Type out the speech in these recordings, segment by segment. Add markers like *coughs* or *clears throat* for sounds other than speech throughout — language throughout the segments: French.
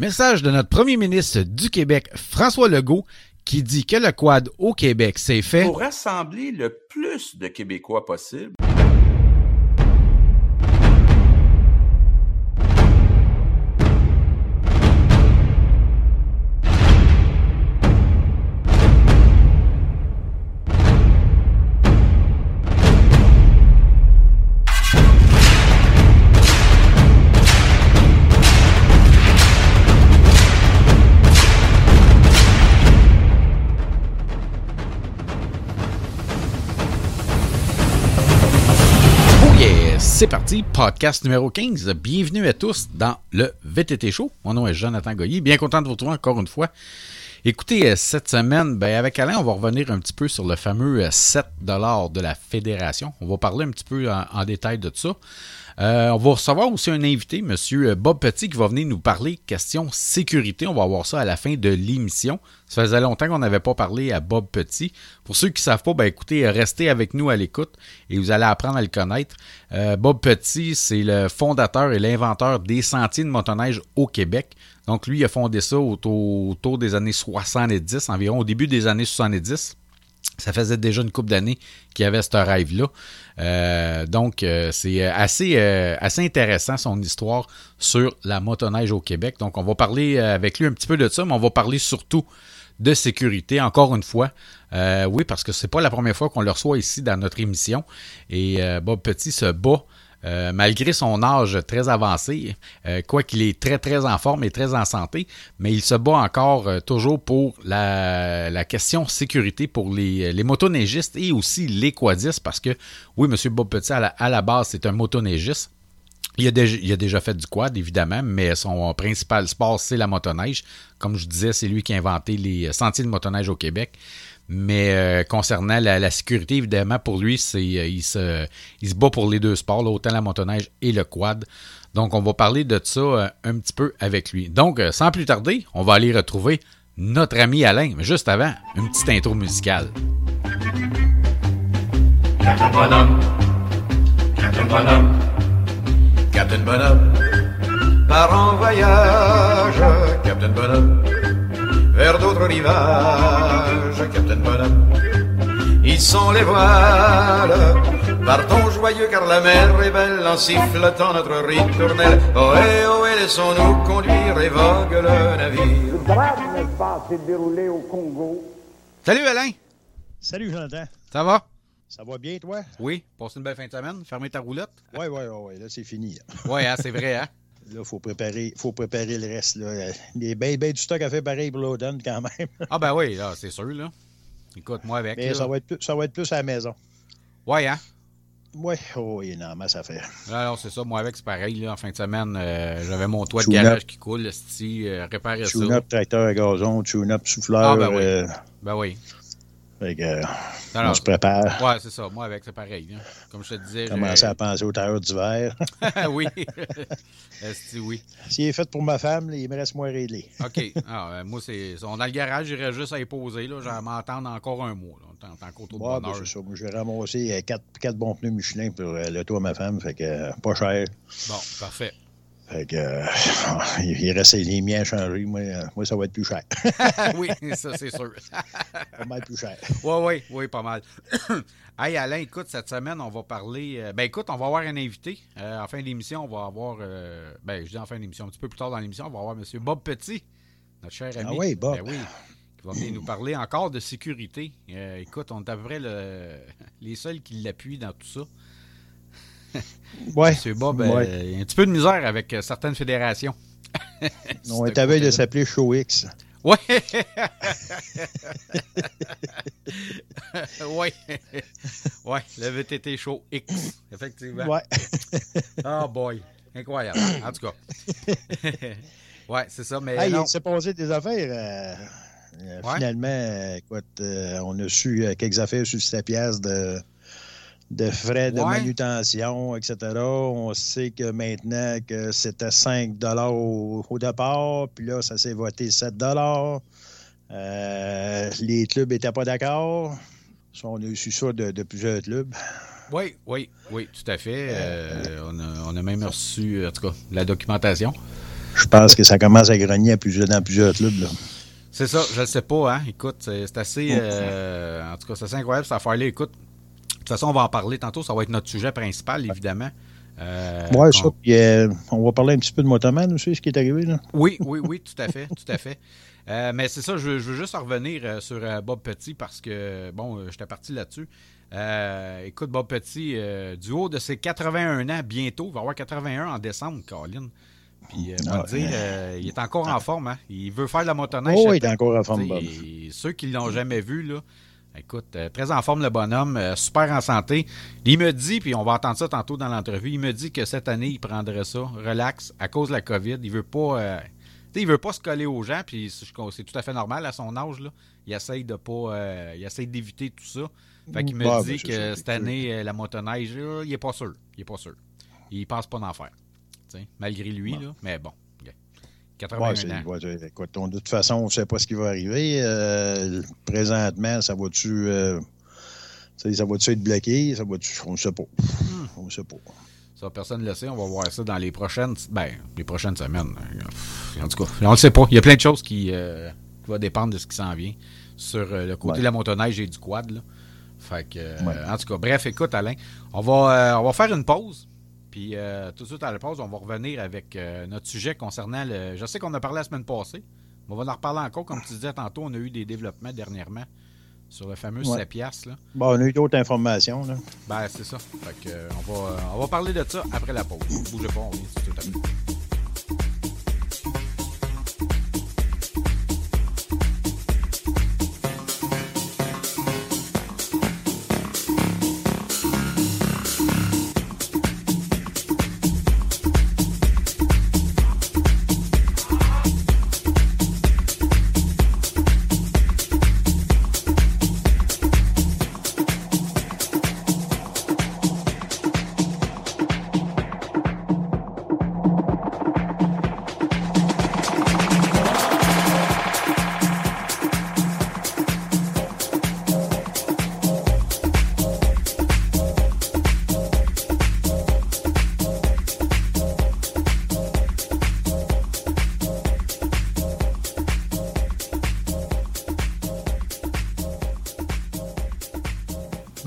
Message de notre premier ministre du Québec, François Legault, qui dit que le quad au Québec, c'est fait pour rassembler le plus de Québécois possible. C'est parti, podcast numéro 15. Bienvenue à tous dans le VTT Show. Mon nom est Jonathan Goyer. Bien content de vous retrouver encore une fois. Écoutez, euh, cette semaine, ben avec Alain, on va revenir un petit peu sur le fameux 7 euh, de la Fédération. On va parler un petit peu en, détail de ça. Euh, on va recevoir aussi un invité, M. Bob Petit, qui va venir nous parler question sécurité. On va voir ça à la fin de l'émission. Ça faisait longtemps qu'on n'avait pas parlé à Bob Petit. Pour ceux qui ne savent pas, ben écoutez, restez avec nous à l'écoute et vous allez apprendre à le connaître. Bob Petit, c'est le fondateur et l'inventeur des sentiers de motoneige au Québec. Donc, lui, il a fondé ça autour, des années 70, environ au début des années 70. Ça faisait déjà une couple d'années qu'il avait ce rêve-là. Euh, donc, euh, c'est assez, euh, assez intéressant son histoire sur la motoneige au Québec. Donc, on va parler avec lui un petit peu de ça, mais on va parler surtout de sécurité, encore une fois. oui, parce que c'est pas la première fois qu'on le reçoit ici dans notre émission. Et Bob Petit se bat euh, malgré son âge très avancé, euh, quoi qu'il est très très en forme et très en santé, mais il se bat encore euh, toujours pour la, question sécurité pour les, les motoneigistes et aussi les quadistes, parce que oui, M. Bob Petit, à la, base, c'est un motoneigiste. Il a, déjà, fait du quad, évidemment, mais son principal sport, c'est la motoneige. Comme je disais, c'est lui qui a inventé les sentiers de motoneige au Québec. Mais euh, concernant la, sécurité, évidemment, pour lui, c'est euh, il, se, il se bat pour les deux sports, autant la motoneige et le quad. Donc, on va parler de ça euh, un petit peu avec lui. Donc, sans plus tarder, on va aller retrouver notre ami Alain. Mais juste avant, une petite intro musicale. Captain Bonhomme, Captain Bonhomme, Captain Bonhomme, part en voyage, Captain Bonhomme vers d'autres rivages. Ils sont les voiles, partons joyeux car la mer est belle en sifflotant notre ritournelle. Ohé, ohé, laissons-nous conduire et vogue le navire. Le drame, n'est-ce pas, s'est déroulé au Congo. Salut Alain! Salut Jonathan. Ça va? Ça va bien, toi? Oui. Passe une belle fin de semaine. Fermez ta roulotte. Oui, oui, oui. Là, c'est fini. *laughs* oui, hein, c'est vrai, hein? Là, il faut préparer, faut préparer le reste. Là. Il y a bien, du stock à faire pareil pour l'Oden quand même. ah ben oui, là, c'est sûr. Là. Écoute, moi avec. Mais ça va, être plus, ça va être plus à la maison. Ouais, hein? Oui, oh, énormément à faire. Alors, c'est ça. Moi, avec, c'est pareil. Là, en fin de semaine, euh, j'avais mon toit de garage qui coule. Si, euh, réparer ça. Tune-up, tracteur à gazon, tune-up, souffleur. Ah, ben oui. Euh, ben oui. Fait que, on se prépare. Ouais, c'est ça. Moi, avec, c'est pareil. Comme je te disais. Commencer à penser aux tailleurs d'hiver. *laughs* oui. *laughs* oui. S'il est fait pour ma femme, il me reste moins réglé. *laughs* OK. Ah, euh, moi, c'est. On a le garage, j'irais juste à y poser. Là. Je vais m'entendre encore un mois. Là. Tant, qu'au de ouais, ben, c'est ça. Moi, je vais ramasser 4, euh, bons pneus Michelin pour euh, le toit de ma femme. Fait que pas cher. Bon, parfait. Fait que, euh, *laughs* il reste les miens à changer. Moi, euh, moi, ça va être plus cher. *laughs* oui, ça, c'est sûr. *laughs* pas mal plus cher. Oui, oui, oui, pas mal. *coughs* hey, Alain, écoute, cette semaine, on va parler. Euh, ben, écoute, on va avoir un invité. en fin d'émission, on va avoir. ben, je dis en fin d'émission, un petit peu plus tard dans l'émission, on va avoir M. Bob Petit, notre cher ami. Ah oui, Bob. Ben, oui qui va venir nous parler encore de sécurité. écoute, on est à peu près les seuls qui l'appuient dans tout ça. Ouais. Monsieur Bob, euh, il y a un petit peu de misère avec euh, certaines fédérations. *laughs* On est à veille de s'appeler Show X. Oui. *laughs* oui. Oui, le VTT Show X, effectivement. Ouais. oh boy. Incroyable. En tout cas. *laughs* ouais, c'est ça. Mais hey, il s'est passé des affaires. Euh, finalement, écoute, on a su quelques affaires sur cette pièce de de frais de manutention, etc. On sait que maintenant que c'était 5 au, au, départ, puis là, ça s'est voté 7 euh, Les clubs n'étaient pas d'accord. On a su ça de, plusieurs clubs. Oui, oui, oui, tout à fait. Euh, on, a, même reçu, en tout cas, la documentation. je pense que ça commence à grogner à plusieurs, dans plusieurs clubs. C'est ça, je ne sais pas. Hein? Écoute, c'est assez. Euh, en tout cas, c'est assez incroyable cette affaire-là. Écoute, toute façon, on va en parler tantôt. Ça va être notre sujet principal, évidemment. Euh, oui, ça. Puis, euh, on va parler un petit peu de Motoman aussi, ce qui est arrivé. Là. Oui, oui, oui, tout à fait. *laughs* tout à fait. mais c'est ça, je, veux juste revenir sur Bob Petit parce que, bon, j'étais parti là-dessus. écoute, Bob Petit, du haut de ses 81 ans, bientôt, il va avoir 81 en décembre, Colin. Puis, euh, ah, dire, euh, il est encore en forme. Hein? Il veut faire de la motoneige. Oh, il est encore en forme, Bob. Ceux qui ne l'ont jamais vu, là, écoute, euh, très en forme le bonhomme, super en santé. Il me dit, puis on va entendre ça tantôt dans l'entrevue, il me dit que cette année, il prendrait ça, relax, à cause de la COVID. Il veut pas. il veut pas se coller aux gens, puis c'est tout à fait normal à son âge. Là. Il essaye de pas. il essaye d'éviter tout ça. Fait qu'il me bah, dit ben, que cette année, la motoneige, il est pas sûr. Il est pas sûr. Il pense pas d'en faire malgré lui, là, mais bon. 81 ans. de toute façon, on ne sait pas ce qui va arriver. Euh, présentement, ça va-tu euh, ça va être bloqué? Ça va on ne sait pas. Hmm. On ne sait pas. Ça, personne ne le sait. On va voir ça dans les prochaines, ben, les prochaines semaines. En tout cas, on ne le sait pas. Il y a plein de choses qui, euh, vont dépendre de ce qui s'en vient sur le côté de la motoneige et du quad. Là. Fait que, En tout cas, bref, écoute, Alain, on va, on va faire une pause. Puis euh, tout de suite à la pause, on va revenir avec euh, notre sujet concernant le. Je sais qu'on a parlé la semaine passée, mais on va en reparler encore. Comme tu disais tantôt, on a eu des développements dernièrement sur le fameux ouais. Là. Bon, on a eu d'autres informations. Là. Ben, c'est ça. Fait que, euh, on, va, on va parler de ça après la pause. Bougez pas, on tout à l'heure.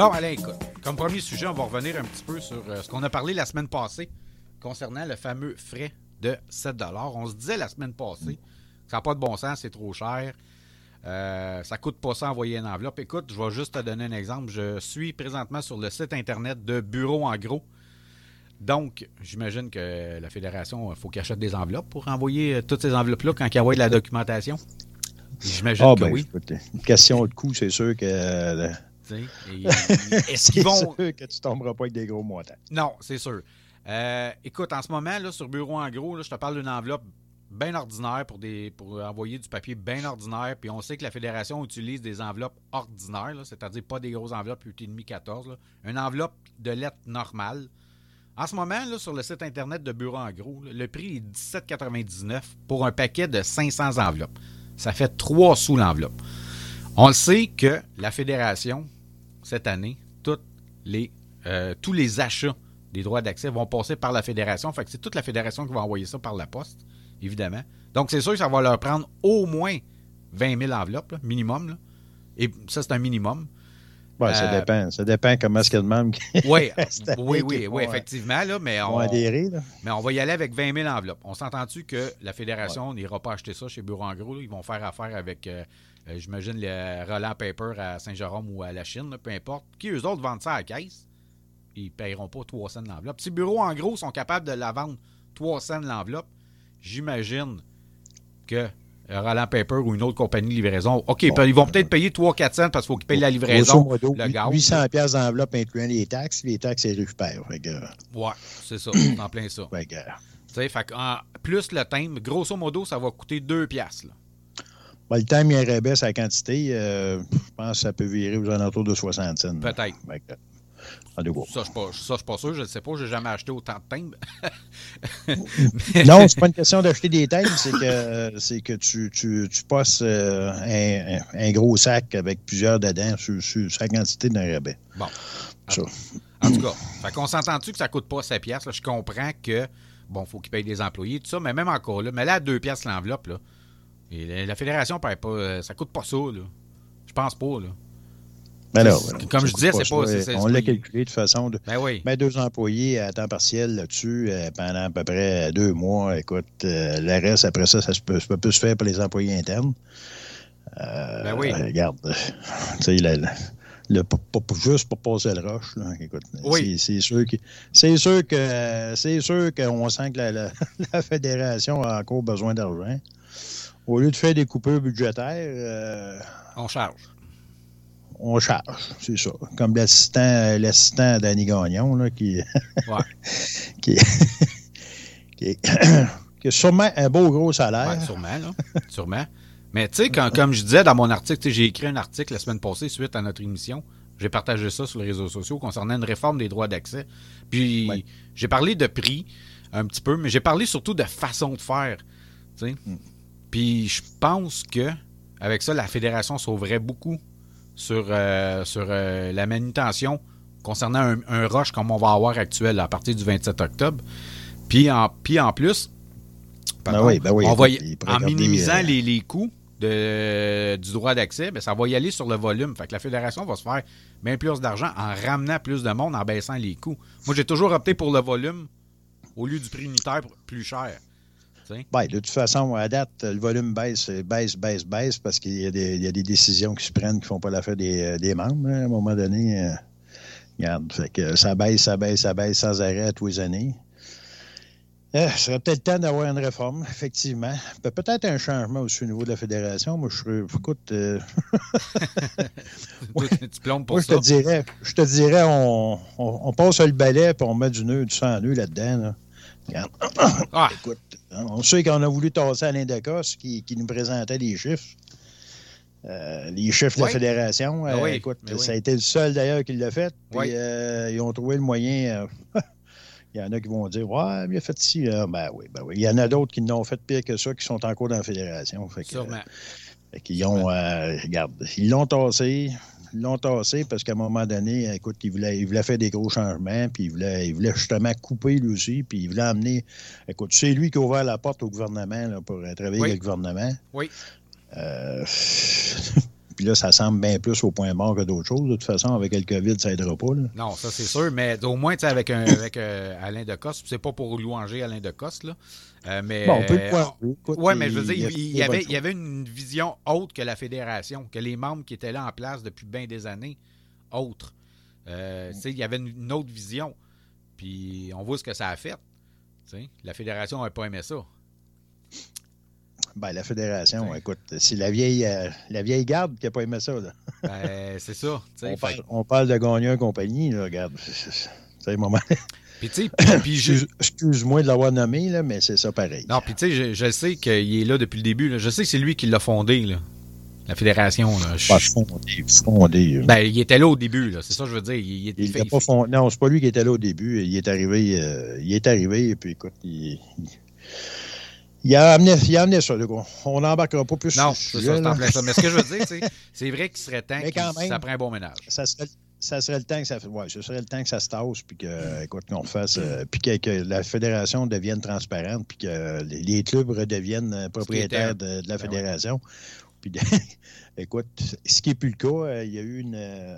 Bon, allez, écoute. Comme premier sujet, on va revenir un petit peu sur euh, ce qu'on a parlé la semaine passée concernant le fameux frais de 7 On se disait la semaine passée ça n'a pas de bon sens, c'est trop cher. Euh, ça coûte pas ça envoyer une enveloppe. Écoute, je vais juste te donner un exemple. Je suis présentement sur le site internet de Bureau en gros. Donc, j'imagine que la fédération, il faut qu'elle achète des enveloppes pour envoyer euh, toutes ces enveloppes-là quand il envoie de la documentation. J'imagine ah, que ben, oui. une question de coût, c'est sûr que *laughs* Est-ce qu'ils vont. sûr que tu tomberas pas avec des gros montants. Non, c'est sûr. Euh, écoute, en ce moment, là, sur Bureau en gros, là, je te parle d'une enveloppe bien ordinaire pour, des, pour envoyer du papier bien ordinaire. Puis on sait que la Fédération utilise des enveloppes ordinaires, c'est-à-dire pas des grosses enveloppes 8,5 14. Une enveloppe de lettres normale. En ce moment, là, sur le site Internet de Bureau en gros, le prix est 17,99 pour un paquet de 500 enveloppes. Ça fait 3 sous l'enveloppe. On le sait que la Fédération cette année, toutes les, euh, tous les achats des droits d'accès vont passer par la fédération. Fait que c'est toute la fédération qui va envoyer ça par la poste, évidemment. Donc, c'est sûr que ça va leur prendre au moins 20 000 enveloppes, minimum. Et ça, c'est un minimum. Oui, ça euh, dépend. Ça dépend comment est-ce qu'il y a de membres *laughs* Oui, oui, oui, oui, effectivement. Là, mais, on, mais on va y aller avec 20 000 enveloppes. On s'entend-tu que la fédération n'ira pas acheter ça chez Bureau en gros? Ils vont faire affaire avec euh, euh, j'imagine le Roland Paper à Saint-Jérôme ou à la Chine, peu importe, qui eux autres vendent ça à la caisse, ils ne paieront pas 3 cents l'enveloppe. Si les bureaux, en gros, sont capables de la vendre 3 cents l'enveloppe, j'imagine que Roland Paper ou une autre compagnie de livraison, OK, ils vont peut-être payer 3-4 cents parce qu'il faut qu'ils payent la livraison, le gaz. 800 pièces d'enveloppe incluant les taxes, les taxes, ils récupèrent. Ouais, c'est ça, en plein ça. *coughs* Fait plus le timbre, grosso modo, ça va coûter 2 piastres. Ben, le temps, il rabais sa quantité. Euh, je pense que ça peut virer aux alentours de 60 cents. Peut-être. Ça, je ne suis pas sûr, je ne sais pas, je n'ai jamais acheté autant de timbres. *laughs* non, *laughs* c'est pas une question d'acheter des timbres, c'est que, c'est que tu, tu, tu passes euh, un, un, gros sac avec plusieurs dedans sur, sur sa quantité d'un rabais. Bon. En tout cas, fait qu'on s'entend-tu que ça ne coûte pas 7 piastres? Je comprends que bon, faut qu'ils payent des employés, tout ça, mais même encore là, mais là, à deux piastres l'enveloppe, là. Et la, fédération paye pas, euh, ça coûte pas ça, là. Je pense pas, là. Ben non, comme je disais, c'est pas. on l'a calculé de façon de ben oui. mettre deux employés à temps partiel là-dessus euh, pendant à peu près deux mois. Écoute, euh, le reste, après ça, ça, peut, ça peut se faire pour les employés internes. Euh, ben oui. Regarde, *laughs* tu sais, le, juste pour passer le roche. Là. Écoute, oui. c'est sûr que c'est sûr que c'est sûr qu'on sent que la, la, *laughs* fédération a encore besoin d'argent. Au lieu de faire des coupures budgétaires, on charge on charge, c'est ça. Comme l'assistant, l'assistant Danny Gagnon, là, qui, *laughs* qui, *laughs* qui, *coughs* qui, a sûrement un beau gros salaire. Ouais, sûrement, là. sûrement. Mais tu sais, comme je disais dans mon article, j'ai écrit un article la semaine passée suite à notre émission. J'ai partagé ça sur les réseaux sociaux concernant une réforme des droits d'accès. Puis j'ai parlé de prix un petit peu, mais j'ai parlé surtout de façon de faire. Mm. Puis je pense que avec ça, la fédération sauverait beaucoup sur, euh, sur euh, la manutention concernant un, un, rush comme on va avoir actuel à partir du 27 octobre. Puis en, puis en plus, ben oui, ben oui, on va en minimisant euh, les, les, coûts de, du droit d'accès, ben ça va y aller sur le volume. Fait que la fédération va se faire bien plus d'argent en ramenant plus de monde, en baissant les coûts. Moi, j'ai toujours opté pour le volume au lieu du prix unitaire plus cher. Ben, de toute façon, à date, le volume baisse, baisse, baisse, baisse, parce qu'il y, a des décisions qui se prennent qui ne font pas l'affaire des, euh, des membres. Hein, à un moment donné, euh, regarde, fait que ça baisse, ça baisse, ça baisse sans arrêt à tous les années. Euh, ce serait peut-être le temps d'avoir une réforme, effectivement. Peut-être un changement aussi au niveau de la fédération. Moi, je serais. Écoute. *laughs* tu plombes pour moi, ça. Je te dirais, je te dirais on, on, passe le balai et on met du nœud, du sang nœud là-dedans. Là. Ah. Écoute, on sait qu'on a voulu tasser Alain Decosse qui, qui nous présentait les chiffres. Euh, les chiffres de la fédération. Ah euh, écoute, ça a été le seul d'ailleurs qui l'a fait. Puis, euh, ils ont trouvé le moyen. *laughs* il y en a qui vont dire Ouais, il a fait ci. ben oui, ben oui. Il y en a d'autres qui n'ont fait pire que ça, qui sont encore dans la fédération. Fait que, Sûrement. Fait ont, regarde, ils l'ont tassé ils l'ont tassé parce qu'à un moment donné, écoute, il voulait, il voulait faire des gros changements, puis il voulait, il voulait justement couper lui aussi, puis il voulait amener. Écoute, c'est lui qui a ouvert la porte au gouvernement là, pour travailler avec le gouvernement. Oui. Euh, *laughs* puis là, ça semble bien plus au point mort que d'autres choses. De toute façon, avec le COVID, ça aidera pas. Là. Non, ça c'est sûr, mais au moins, avec, un, avec euh, Alain Decoste, c'est pas pour louanger Alain Decoste, là. Euh, mais, bon, on peut le Oui, mais je veux dire, il, y avait, il y avait une vision autre que la fédération, que les membres qui étaient là en place depuis bien des années, autre. Euh, il y avait une, autre vision. Puis on voit ce que ça a fait. la fédération n'a pas aimé ça. Ben, la fédération, écoute, c'est la vieille, euh, la vieille garde qui n'a pas aimé ça. Ben, c'est ça. *laughs* On parle, on, parle, de Gagnon compagnie, là, regarde. *laughs* C'est un moment. Puis, tu sais, *coughs* Excuse-moi de l'avoir nommé, là, mais c'est ça pareil. Non, puis, tu sais, je, sais qu'il est là depuis le début. Je sais que c'est lui qui l'a fondé, là. La fédération, là. Pas fondé, fondé. Ben, il était là au début, là. C'est ça que je veux dire. Il, il, il pas fondé. Non, c'est pas lui qui était là au début. Il est arrivé, euh, il est arrivé, et puis écoute, il, il a amené, il a amené ça. On n'embarquera pas plus non, sur ça. Non, ça. Mais ce que je veux dire, *laughs* c'est vrai qu'il serait temps que ça prenne un bon ménage. Ça serait, ça serait le temps que ça ouais, ce serait le temps que ça se tasse puis que écoute qu'on fasse euh, puis que, la fédération devienne transparente puis que les, clubs redeviennent euh, propriétaires de, la ben fédération. Puis *laughs* écoute, ce qui n'est plus le cas, euh, il y a eu une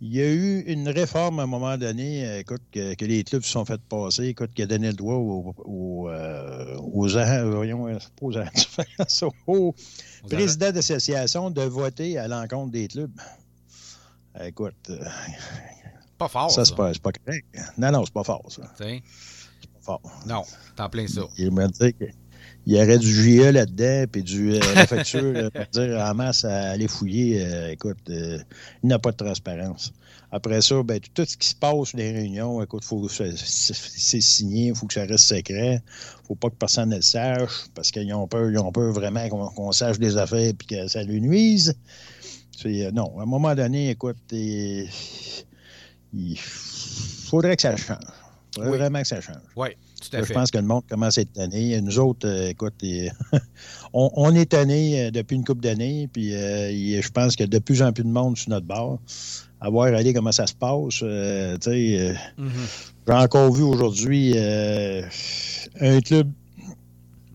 il y a eu une réforme à un moment donné, écoute, que, les clubs se sont fait passer, écoute, qui a donné le droit aux, aux, aux, voyons, aux, aux présidents d'association de voter à l'encontre des clubs. Écoute. Euh, pas fort. Ça, c'est pas, pas, correct. Non, non, c'est pas fort, ça. C'est pas fort. Non, t'en plein ça. Il m'a dit qu'il y aurait du GE là-dedans, puis du, euh, *laughs* la facture, pour dire en masse à aller fouiller. Euh, écoute, il n'a pas de transparence. Après ça, ben, tout ce qui se passe dans les réunions, écoute, faut c'est signé, il faut que ça reste secret. faut pas que personne ne le sache, parce qu'ils ont peur, ils ont peur vraiment qu'on sache des affaires et que ça lui nuise. Euh, non, à un moment donné, écoute, il faudrait que ça change. vraiment que ça change. Oui, tout à fait. Je pense que le monde commence à être tanné. Nous autres, euh, écoute, *laughs* on, est tanné depuis une couple d'années, puis je pense a de plus en plus de monde sur notre bord. À voir aller comment ça se passe. Mm-hmm. J'ai encore vu aujourd'hui un club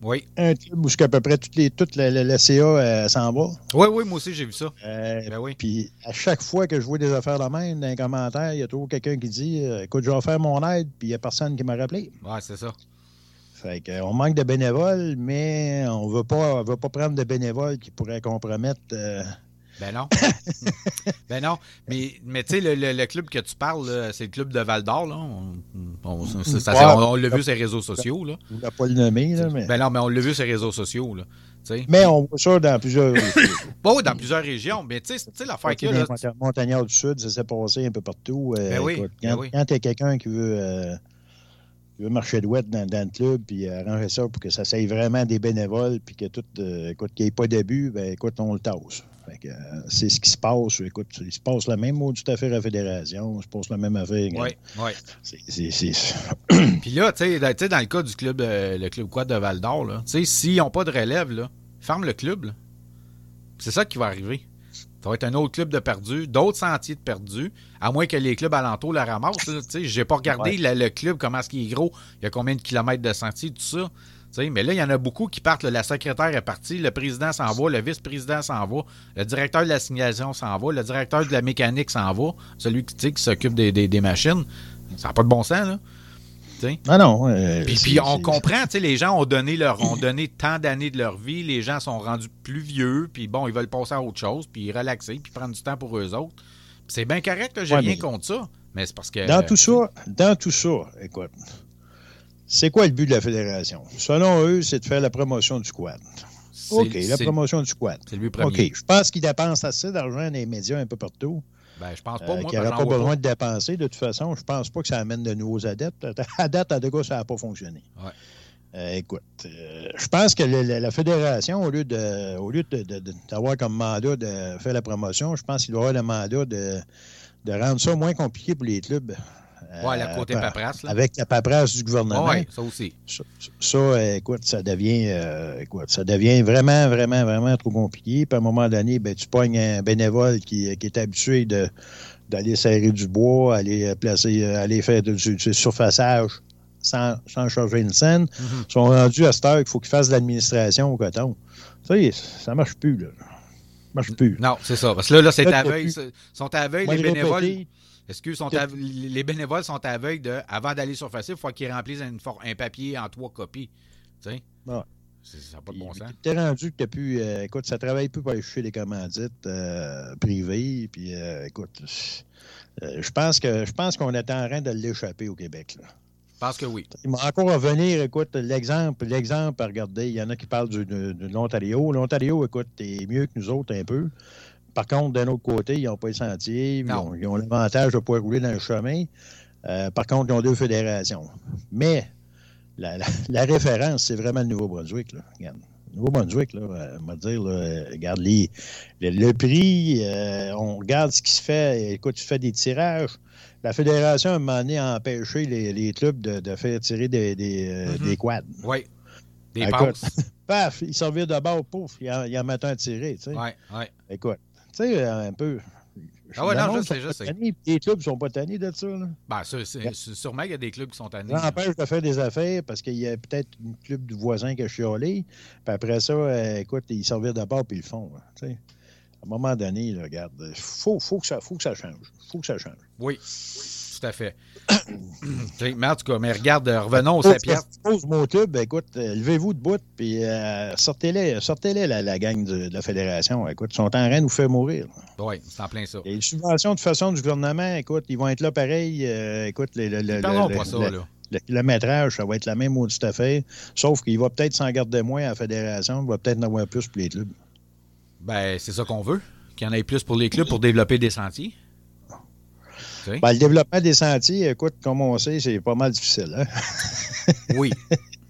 oui. Un club où à peu près toutes les, toute la, la, CA euh, s'en va. Oui, oui, moi aussi, j'ai vu ça. Euh, ben oui. Puis à chaque fois que je vois des affaires de même, dans les commentaires, il y a toujours quelqu'un qui dit euh, Écoute, je vais faire mon aide, puis il n'y a personne qui m'a rappelé. Oui, c'est ça. Fait qu'on manque de bénévoles, mais on ne veut pas prendre de bénévoles qui pourraient compromettre ben non. *laughs* ben non. Mais, mais tu sais, le, le, club que tu parles, c'est le club de Val d'Or. On, on, on, l'a vu sur les réseaux sociaux. Là. On l'a pas le nommé. Là, mais... Ben non, mais on l'a vu sur les réseaux sociaux. Là. Mais on voit ça dans plusieurs *laughs* oui, dans plusieurs régions. Mais tu sais, l'affaire qu'il y a. Montagnard du Sud, ça s'est passé un peu partout. Euh, ben oui, quand, ben oui. quand tu as quelqu'un qui veut. Euh, veut marcher de dans, dans, le club, puis arranger ça pour que ça soit vraiment des bénévoles, puis que tout, euh, écoute, qu'il n'y ait pas d'abus, ben écoute, on le tasse. Euh, c'est ce qui se passe. Écoute, il se passe la même mot tout à la fédération. Il se passe la même affaire. Oui, oui. C'est. *clears throat* Puis là, tu sais, dans le cas du club, euh, le club quad de Val d'Or, s'ils n'ont pas de relève, là, ferme le club. C'est ça qui va arriver. Ça va être un autre club de perdu, d'autres sentiers de perdu, à moins que les clubs alentours le ramassent. Je n'ai pas regardé le, club, comment est-ce qu'il est gros, il y a combien de kilomètres de sentiers, tout ça mais là, il y en a beaucoup qui partent. la secrétaire est partie, le président s'en va, le vice-président s'en va, le directeur de la signalisation s'en va, le directeur de la mécanique s'en va, celui qui, qui s'occupe des, machines. Ça n'a pas de bon sens, là. Ah non. Euh, puis, on comprend, les gens ont donné leur ont *clears throat* donné tant d'années de leur vie, les gens sont rendus plus vieux, puis bon, ils veulent passer à autre chose, puis relaxer, puis prendre du temps pour eux autres. C'est bien correct, j'ai rien contre ça, mais c'est parce que... Dans tout ça, dans tout ça, écoute, c'est quoi le but de la fédération? Selon eux, c'est de faire la promotion du quad. OK, la promotion du quad. C'est lui premier. OK, je pense qu'ils dépensent assez d'argent dans les médias un peu partout. Ben, je pense pas, euh, moi. Qu'il n'y pas besoin de dépenser. De toute façon, je pense pas que ça amène de nouveaux adeptes. *laughs* À date, à deux cas, ça n'a pas fonctionné. Ouais. Euh, écoute, euh, je pense que la, fédération, au lieu de, au lieu d'avoir comme mandat de faire la promotion, je pense qu'il doit avoir le mandat de, de rendre ça moins compliqué pour les clubs. Oui, la côté euh, paperasse. Avec la paperasse du gouvernement. Oui, ça aussi. Ça, euh, écoute, ça devient, euh, écoute, ça devient vraiment, vraiment, vraiment trop compliqué. Puis à un moment donné, ben, tu pognes un bénévole qui, qui est habitué de, d'aller serrer du bois, aller placer, aller faire du, surfaçage sans, sans changer une scène. Mm-hmm. Ils sont rendus à cette heure qu'il faut qu'ils fassent de l'administration au coton. Ça ça marche plus, là. Ça marche plus. Non, c'est ça. Parce que là, là c'est à veille. Ils sont à veille, les bénévoles. Est-ce que sont les bénévoles sont aveugles de, avant d'aller sur Facile, il faut qu'ils remplissent un papier en trois copies. Tu sais? Ouais. Ça n'a pas de bon sens. T'es rendu que tu pu. Euh, écoute, ça travaille plus pour aller chercher des commandites euh, privées. Puis, euh, écoute, je pense que je pense qu'on est en train de l'échapper au Québec. Là. Je pense que oui. Encore à venir, écoute, l'exemple, l'exemple à regarder. Il y en a qui parlent du, de, de l'Ontario. L'Ontario, écoute, est mieux que nous autres un peu. Par contre, d'un autre côté, ils n'ont pas les sentiers, ils ont, l'avantage de pouvoir rouler dans le chemin. Euh, par contre, ils ont deux fédérations. Mais la, référence, c'est vraiment le Nouveau-Brunswick. Le Nouveau-Brunswick, là, euh, on va dire, regarde le, prix, euh, on regarde ce qui se fait. Écoute, tu fais des tirages. La fédération, a un moment donné, a empêché les, clubs de, faire tirer des, des, quads. Oui. Des passes. *laughs* Paf, ils servirent de bord, pouf, ils en, en mettent un tiré. Tu sais. Oui, oui. Écoute, tu sais, un peu. Ah ouais, non, je sais, je sais. Les clubs ne sont pas tannés de ça. Là. Ben, sûrement qu'il y a des clubs qui sont tannés. Ça empêche de faire des affaires parce qu'il y a peut-être un club du voisin qui a chiolé. Puis après ça, euh, écoute, ils servirent d'abord puis ils le font. À un moment donné, là, regarde, il faut, faut, que ça, faut que ça change. faut que ça change. Oui tout à fait. *clears throat* mais en tout cas, mais regarde, euh, revenons au Saint-Pierre. Pose mon club, écoute, euh, levez-vous de bout, puis euh, sortez-les, sortez-les la, la, gang de, la Fédération. Écoute, ils sont en train de nous faire mourir. Oui, c'est en plein ça. Et les subventions de façon du gouvernement, écoute, ils vont être là pareil. écoute, le, le, le, pas ça, là. Le métrage, ça va être la même maudite affaire, sauf qu'il va peut-être s'en garder moins à la fédération, il va peut-être en avoir plus pour les clubs. Ben, c'est ça qu'on veut, qu'il y en ait plus pour les clubs pour développer des sentiers. Ben, le développement des sentiers, écoute, comme on sait, c'est pas mal difficile. Hein? *laughs* oui.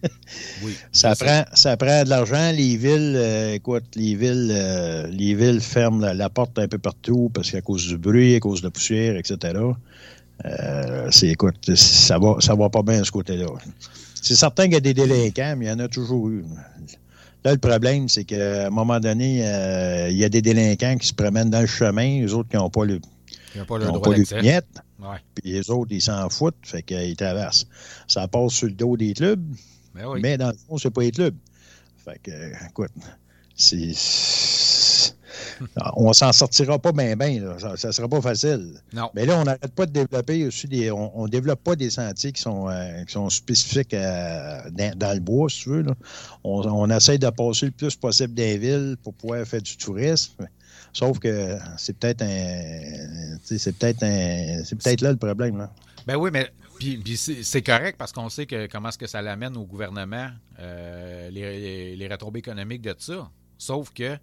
*laughs* Oui. Ça prend, ça prend de l'argent. Les villes, euh, écoute, les villes, euh, les villes ferment la, porte un peu partout parce qu'à cause du bruit, à cause de la poussière, etc. Euh, c'est, écoute, ça va, ça va pas bien de ce côté-là. C'est certain qu'il y a des délinquants, mais il y en a toujours eu. Là, le problème, c'est qu'à un moment donné, il y a des délinquants qui se promènent dans le chemin, les autres qui n'ont pas le. Ils n'ont pas le droit de Ouais. Puis les autres, ils s'en foutent, fait qu'ils traversent. Ça passe sur le dos des clubs, ben mais dans le fond, c'est pas les clubs. Fait que, écoute, c'est on s'en sortira pas bien, bien. Ça ne sera pas facile. Non. Mais là, on n'arrête pas de développer aussi des. On ne développe pas des sentiers qui sont, euh, qui sont spécifiques euh, dans, le bois, si tu veux. On, on, essaie de passer le plus possible des villes pour pouvoir faire du tourisme. Sauf que c'est peut-être un. C'est peut-être un. C'est peut-être là le problème. Là. Ben oui, mais puis, c'est correct parce qu'on sait que comment est-ce que ça l'amène au gouvernement, euh, les, les, retombées économiques de ça. Sauf que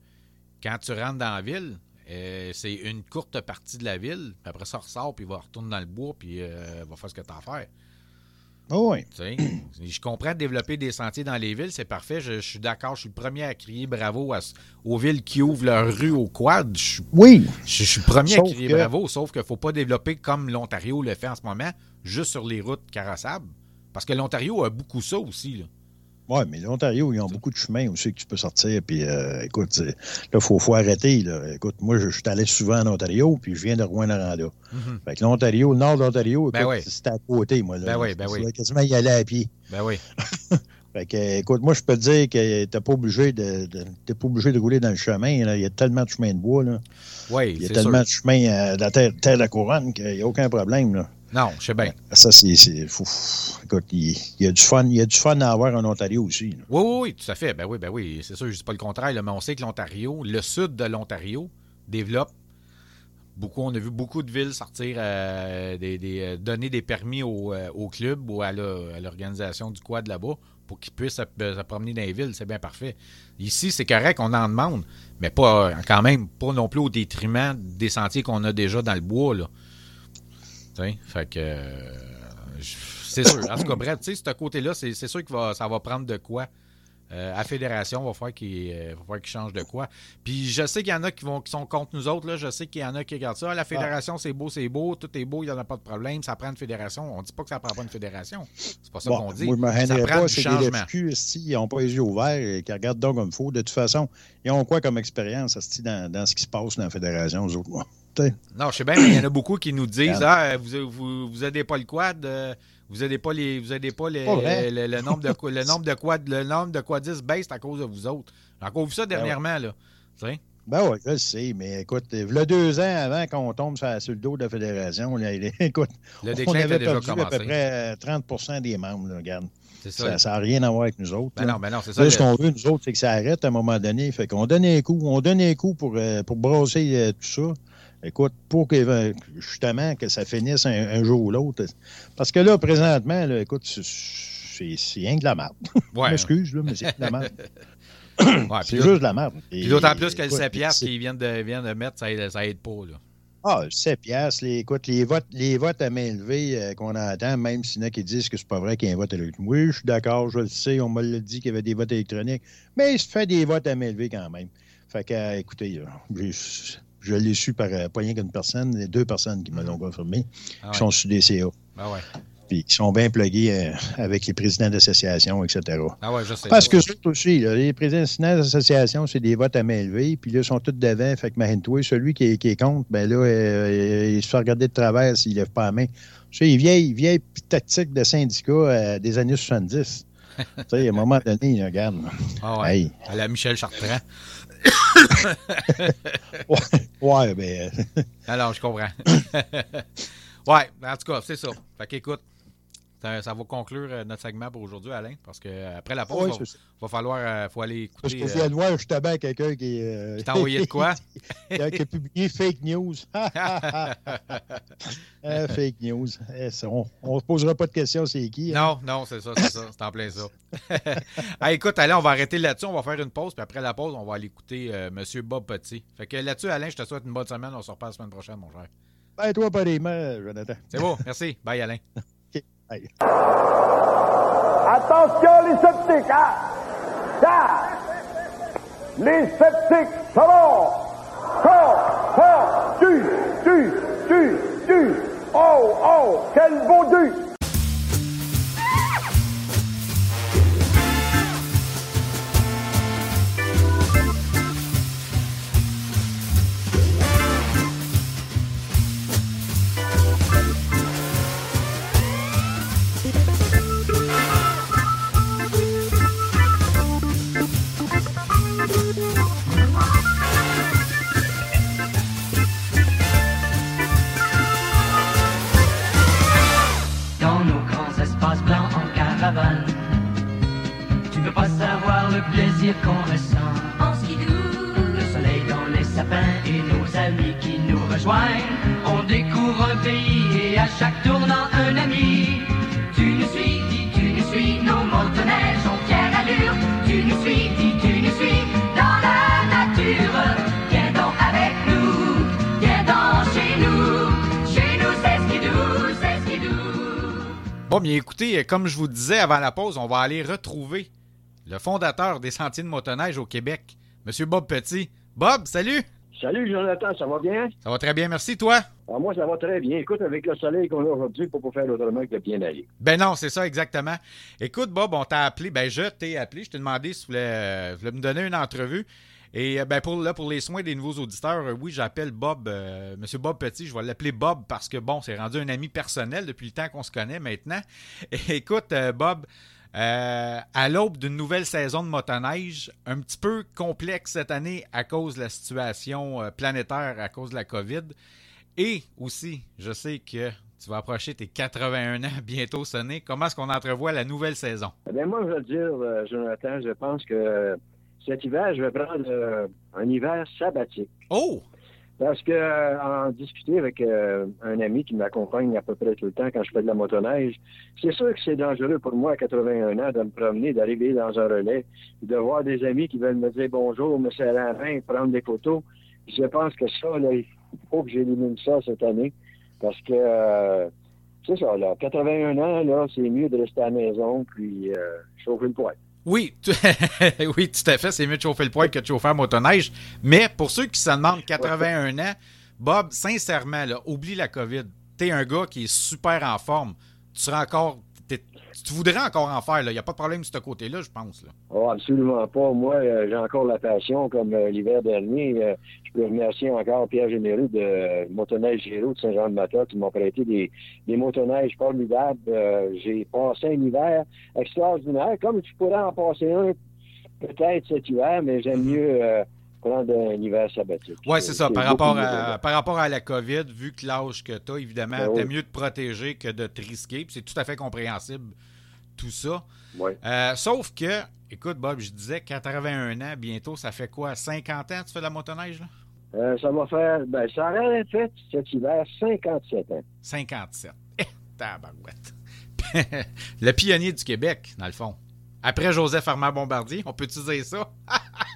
quand tu rentres dans la ville, euh, c'est une courte partie de la ville. Puis après ça, ressort, puis va retourner dans le bois, puis euh, va faire ce que tu as à faire. Oh oui. *clears throat* je comprends développer des sentiers dans les villes, c'est parfait. Je, suis d'accord. Je suis le premier à crier bravo aux villes qui ouvrent leur rue au quad. Je, oui. Je, suis le premier à crier bravo, sauf qu'il ne faut pas développer comme l'Ontario le fait en ce moment, juste sur les routes carassables. Parce que l'Ontario a beaucoup ça aussi. Là. Oui, mais l'Ontario, ils ont beaucoup de chemins aussi que tu peux sortir. Puis, euh, écoute, là, il faut, faut, arrêter. Là. Écoute, moi, je, suis allé souvent en Ontario, puis je viens de Rouen-Noranda. Mm Fait que l'Ontario, le nord de l'Ontario, ben oui. c'était à côté, moi. Là. Ben oui, ben oui. quasiment y aller à pied. Ben oui. *laughs* fait que, écoute, moi, je peux te dire que t'es pas obligé de, de pas obligé de rouler dans le chemin. Là. Il y a tellement de chemins de bois. Là. Oui, Il y a tellement de chemins euh, de la terre, terre de la couronne qu'il n'y a aucun problème. Là. Non, je sais bien. Ça, c'est fou. Écoute, il, y a du fun, il y a du fun à avoir en Ontario aussi. Oui, oui, oui, tout à fait. Ben oui, ben oui. C'est sûr, je dis pas le contraire, mais on sait que l'Ontario, le sud de l'Ontario, développe beaucoup. On a vu beaucoup de villes sortir, euh, des, euh, donner des permis au, euh, au club ou à l'organisation du quad là-bas pour qu'ils puissent se, promener dans les villes. C'est bien parfait. Ici, c'est correct, on en demande, mais pas quand même, pas non plus au détriment des sentiers qu'on a déjà dans le bois. Là. Fait que. Euh, c'est sûr. En tout cas, bref, tu sais, ce côté-là, c'est sûr que ça va prendre de quoi. Euh, à Fédération, va falloir qu'il euh, qu change de quoi. Puis je sais qu'il y en a qui, vont, qui sont contre nous autres. Là. Je sais qu'il y en a qui regardent ça. La Fédération, c'est beau, c'est beau. Tout est beau, il n'y en a pas de problème. Ça prend une fédération. On ne dit pas que ça prend pas une fédération. C'est pas ça qu'on dit. Moi, je ça prend pas, du changement. Des ils n'ont pas les yeux ouverts et qui regardent donc comme il faut. De toute façon, ils ont quoi comme expérience dans, dans ce qui se passe dans la Fédération, aux autres? Non, je sais bien, mais il y en a beaucoup qui nous disent Ah, vous, vous, vous pas le quad, euh, vous n'aidez pas les. Vous aidez pas les, le, nombre de le nombre de quad, le nombre de quadis baisse à cause de vous autres. J'ai encore vu ça ben dernièrement, là. Ben oui, je le sais, mais écoute, a deux ans avant qu'on tombe sur, le dos de la fédération, là, *laughs* écoute, le on avait déjà perdu à peu près 30% euh, des membres, là, regarde. Ça n'a rien à voir avec nous autres. Ben non, ben non, c'est ça. ce qu'on veut, nous autres, c'est que ça arrête à un moment donné. Fait qu'on donne un coup, on donne un coup pour, euh, pour brosser tout ça. Écoute, pour que justement que ça finisse un, jour ou l'autre. Parce que là, présentement, là, écoute, c'est rien de la merde. *laughs* Ouais. m'excuse, mais c'est de la merde. *coughs* c'est juste de la merde. Puis d'autant plus que le 7 piastres qu'ils viennent de, viennent de mettre, ça aide, ça aide pas. Là. Ah, 7 piastres, les, écoute, les votes, les votes à main levée euh, qu'on entend, même s'il y en a qui disent que c'est pas vrai qu'il y a un vote électronique. Oui, je suis d'accord, je le sais, on m'a dit qu'il y avait des votes électroniques, mais il se fait des votes à main levée quand même. Fait que, euh, écoutez, je l'ai su par euh, pas rien qu'une personne, les deux personnes qui me l'ont confirmé, ah qui sont sur des CA. Ah ouais. Puis qui sont bien plugués euh, avec les présidents d'associations, etc. Ah ouais, je sais. Parce que c'est aussi, les présidents d'associations, c'est des votes à main levée, puis là, ils sont tous devant. Fait que toi, celui qui est, qui est contre, ben là, euh, il se fait regarder de travers s'il ne lève pas la main. C'est une vieille, vieille tactique de syndicat des années 70. *laughs* tu sais, à un moment donné, regarde. Ah ouais. À la Michel Chartrand. *coughs* ouais, mais. Euh, *laughs* Alors, je comprends. *coughs* ouais, en tout cas, c'est ça. Fait qu'écoute, ça, va conclure euh, notre segment pour aujourd'hui, Alain, parce qu'après la pause, il va, falloir euh, faut aller écouter. Parce qu'il faut aller voir justement quelqu'un qui. Euh, qui t'a envoyé de quoi? *laughs* Qui a publié fake news. *laughs* *laughs* fake news. Eh, on ne posera pas de questions, c'est qui hein? Non, non, c'est ça, c'est ça. C'est en plein ça. écoute, Alain, on va arrêter là-dessus. On va faire une pause, puis après la pause, on va aller écouter M. Bob Petit. Fait que là-dessus, Alain, je te souhaite une bonne semaine. On se reparle la semaine prochaine, mon cher. Ben, toi, pas des mains, Jonathan. C'est beau, merci. Bye, Alain. Attention les sceptiques, hein? Car les sceptiques seront, sont, sont, tu, tu, tu, tu, Oh, oh, quel beau but! Comme je vous disais avant la pause, on va aller retrouver le fondateur des Sentiers de motoneige au Québec, M. Bob Petit. Bob, salut! Salut Jonathan, ça va bien? Ça va très bien, merci. Toi? Ah, moi, ça va très bien. Écoute, avec le soleil qu'on a aujourd'hui, pour pas faire autrement que de bien aller. Ben non, c'est ça, exactement. Écoute, Bob, on t'a appelé. Ben, je t'ai appelé. Je t'ai demandé si tu voulais, euh, me donner une entrevue. Et euh, ben pour, là, pour les soins des nouveaux auditeurs, euh, oui, j'appelle Bob, M. Monsieur Bob Petit. Je vais l'appeler Bob parce que, bon, c'est rendu un ami personnel depuis le temps qu'on se connaît maintenant. *laughs* écoute, Bob, euh, à l'aube d'une nouvelle saison de motoneige, un petit peu complexe cette année à cause de la situation euh, planétaire, à cause de la COVID. Et aussi, je sais que tu vas approcher tes 81 ans *laughs* bientôt sonner. Comment est-ce qu'on entrevoit la nouvelle saison? Eh moi, je veux dire, euh, Jonathan, je pense que cet hiver, je vais prendre un hiver sabbatique. Oh! Parce que euh, en discuter avec euh, un ami qui m'accompagne à peu près tout le temps quand je fais de la motoneige, c'est sûr que c'est dangereux pour moi à 81 ans de me promener, d'arriver dans un relais, de voir des amis qui veulent me dire bonjour, me serrer la main, prendre des photos. Je pense que ça, là, il faut que j'élimine ça cette année. Parce que euh, c'est ça, là, 81 ans, là, c'est mieux de rester à la maison puis chauffer le poêle. Oui, *laughs* oui, tout à fait. C'est mieux de chauffer le poêle que de chauffer la motoneige. Mais pour ceux qui se demandent 81 ans, Bob, sincèrement, là, oublie la COVID. T'es un gars qui est super en forme. Tu seras encore tu voudrais encore en faire. Il n'y a pas de problème de ce côté-là, je pense. Là. Oh, absolument pas. Moi, euh, j'ai encore la passion, comme euh, l'hiver dernier. Euh, je peux remercier encore Pierre Généreux de Motoneige Géraud de Saint-Jean-de-Mata qui m'a prêté des, des motoneiges formidables. j'ai passé un hiver extraordinaire. Comme tu pourrais en passer un peut-être cet hiver, mais j'aime mm-hmm. mieux prendre un hiver sabbatique. Oui, c'est ça. Par rapport, à, par rapport à la COVID, vu que l'âge que tu as, évidemment, ben mieux de protéger que de te risquer. C'est tout à fait compréhensible, tout ça. Euh, sauf que, écoute, Bob, je disais 81 ans, bientôt, ça fait quoi? 50 ans tu fais de la motoneige, là? Euh, ça va faire, ben, ça aurait fait cet hiver 57 ans. 57. Eh, tabarouette. *laughs* le pionnier du Québec, dans le fond. Après Joseph Armand Bombardier, on peut utiliser ça? *laughs*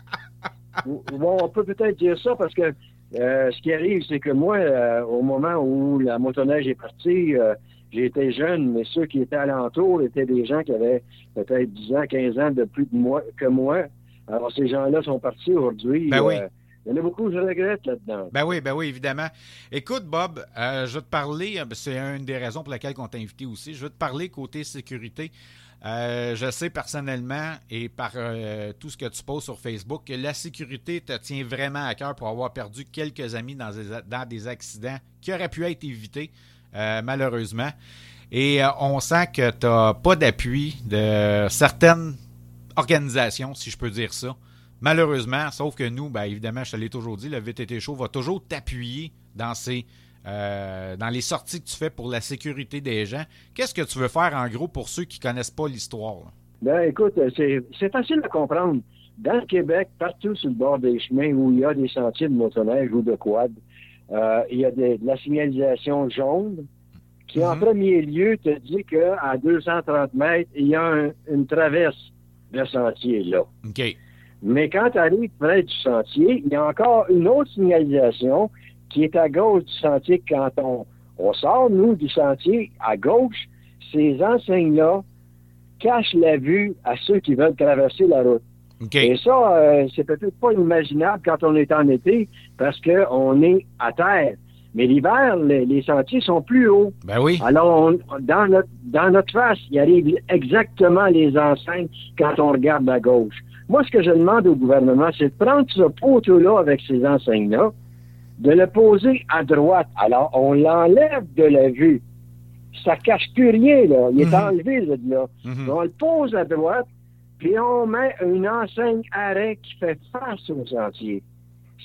bon, on peut peut-être dire ça parce que euh, ce qui arrive, c'est que moi, euh, au moment où la motoneige est partie, euh, j'étais jeune, mais ceux qui étaient alentour étaient des gens qui avaient peut-être 10 ans, 15 ans de plus de moi, que moi. Alors, ces gens-là sont partis aujourd'hui. Ben oui. Il y en a beaucoup je regrette là-dedans. Ben oui, ben oui, évidemment. Écoute, Bob, je vais te parler, c'est une des raisons pour laquelle on t'a invité aussi. Je vais te parler côté sécurité. Euh, je sais personnellement et par euh, tout ce que tu poses sur Facebook que la sécurité te tient vraiment à cœur pour avoir perdu quelques amis dans des, accidents qui auraient pu être évités, euh, malheureusement. Et on sent que tu n'as pas d'appui de certaines organisations, si je peux dire ça. Malheureusement, sauf que nous, ben, évidemment, je te l'ai toujours dit, le VTT Show va toujours t'appuyer dans ces euh, dans les sorties que tu fais pour la sécurité des gens. Qu'est-ce que tu veux faire en gros pour ceux qui ne connaissent pas l'histoire? Ben écoute, c'est facile à comprendre. Dans le Québec, partout sur le bord des chemins où il y a des sentiers de motoneige ou de quad, euh, il y a de, la signalisation jaune qui, en mhm. premier lieu, te dit qu'à 230 mètres, il y a une traverse de sentier là. Mais quand tu arrives près du sentier, il y a encore une autre signalisation qui est à gauche du sentier quand on, sort, nous, du sentier, à gauche, ces enseignes-là cachent la vue à ceux qui veulent traverser la route. Et ça, euh, c'est peut-être pas imaginable quand on est en été parce qu'on est à terre. Mais l'hiver, les, les, sentiers sont plus hauts. Ben oui. Alors, dans, notre, dans notre face, il arrive exactement les enseignes quand on regarde à gauche. Moi, ce que je demande au gouvernement, c'est de prendre ce poteau-là avec ces enseignes-là, de le poser à droite. Alors, on l'enlève de la vue. Ça cache plus rien, là. Il est Mhm. enlevé, là. là. Mhm. On le pose à droite, puis on met une enseigne arrêt qui fait face au sentier.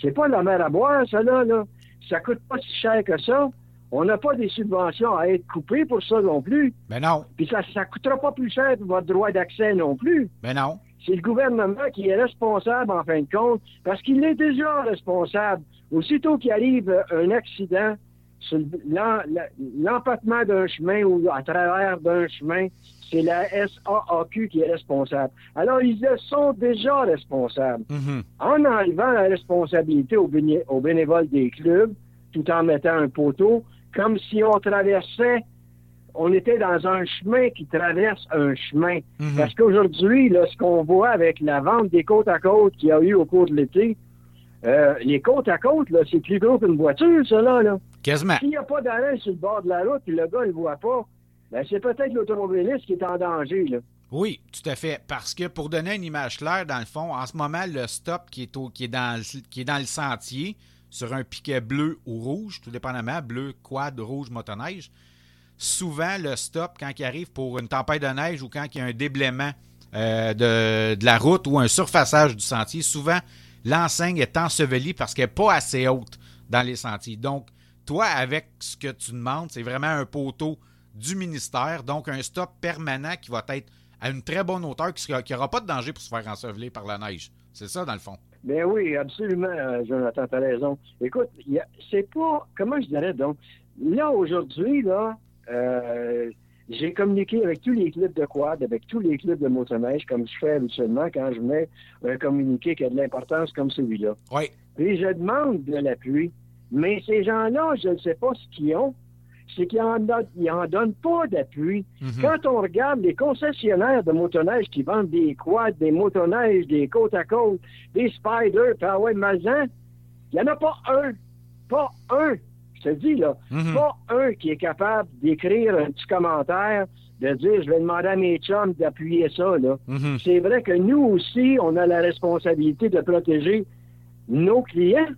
C'est pas la mer à boire, ça, là, là. Ça coûte pas si cher que ça. On n'a pas des subventions à être coupées pour ça non plus. Ben non. Puis ça ne coûtera pas plus cher pour votre droit d'accès non plus. Ben non. C'est le gouvernement qui est responsable, en fin de compte, parce qu'il est déjà responsable. Aussitôt qu'il arrive euh, un accident sur l'empattement d'un chemin ou à travers d'un chemin, c'est la SAAQ qui est responsable. Alors, ils sont déjà responsables. Mhm. En enlevant la responsabilité aux, béné- aux bénévoles des clubs, tout en mettant un poteau, comme si on traversait, on était dans un chemin qui traverse un chemin. Mhm. Parce qu'aujourd'hui, ce qu'on voit avec la vente des côtes à côte qu'il y a eu au cours de l'été, euh, les côtes à côte, là, c'est plus gros qu'une voiture, ça, là. là. Quasiment. S'il n'y a pas d'arrêt sur le bord de la route, puis le gars ne le voit pas, ben, c'est peut-être l'automobiliste qui est en danger, là. Oui, tout à fait. Parce que pour donner une image claire, dans le fond, en ce moment, le stop qui est, au, qui est, dans, le, qui est dans le sentier, sur un piquet bleu ou rouge, tout dépendamment, bleu, quad, rouge, motoneige, souvent le stop, quand il arrive pour une tempête de neige ou quand il y a un déblaiement euh, de, de la route ou un surfaçage du sentier, souvent l'enseigne est ensevelie parce qu'elle n'est pas assez haute dans les sentiers. Donc, toi, avec ce que tu demandes, c'est vraiment un poteau du ministère, donc un stop permanent qui va être à une très bonne hauteur, qui n'aura pas de danger pour se faire ensevelir par la neige. C'est ça, dans le fond. Ben oui, absolument, euh, Jonathan, t'as raison. Écoute, c'est pas, comment je dirais donc, là, aujourd'hui, là, euh, j'ai communiqué avec tous les clubs de quad, avec tous les clubs de motoneige, comme je fais habituellement quand je mets un communiqué qui a de l'importance comme celui-là. Oui. Puis je demande de l'appui. Mais ces gens-là, je ne sais pas ce qu'ils ont, c'est qu'ils en, don- ils en donnent pas d'appui. Mhm. Quand on regarde les concessionnaires de motoneige qui vendent des quads, des motoneiges, des côtes à côte, des spiders, puis ah ouais, Mazan, il n'y en a pas un, pas un, te dis là, Mhm. pas un qui est capable d'écrire un petit commentaire, de dire je vais demander à mes chums d'appuyer ça. Là. Mhm. C'est vrai que nous aussi, on a la responsabilité de protéger nos clients.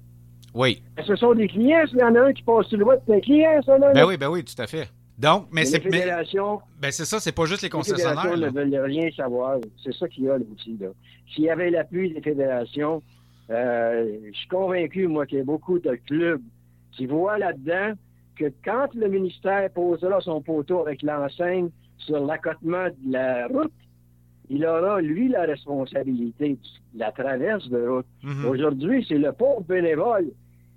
Oui. Ce sont des clients, s'il y en a un qui passe sur le voie, c'est un client, ça, là. Ben là. oui, ben oui, tout à fait. Donc, mais c'est. ben c'est ça, c'est pas juste les les fédérations concessionnaires. là. ne veulent rien savoir. C'est ça qu'il y a là aussi. Là. S'il y avait l'appui des fédérations, euh, je suis convaincu, moi, qu'il y a beaucoup de clubs qui voient là-dedans que quand le ministère posera son poteau avec l'enseigne sur l'accotement de la route, il aura, lui, la responsabilité de la traverse de route. Mhm. Aujourd'hui, c'est le pauvre bénévole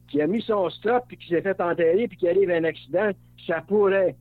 qui a mis son stop puis qui s'est fait enterrer puis qui arrive à un accident. Ça pourrait,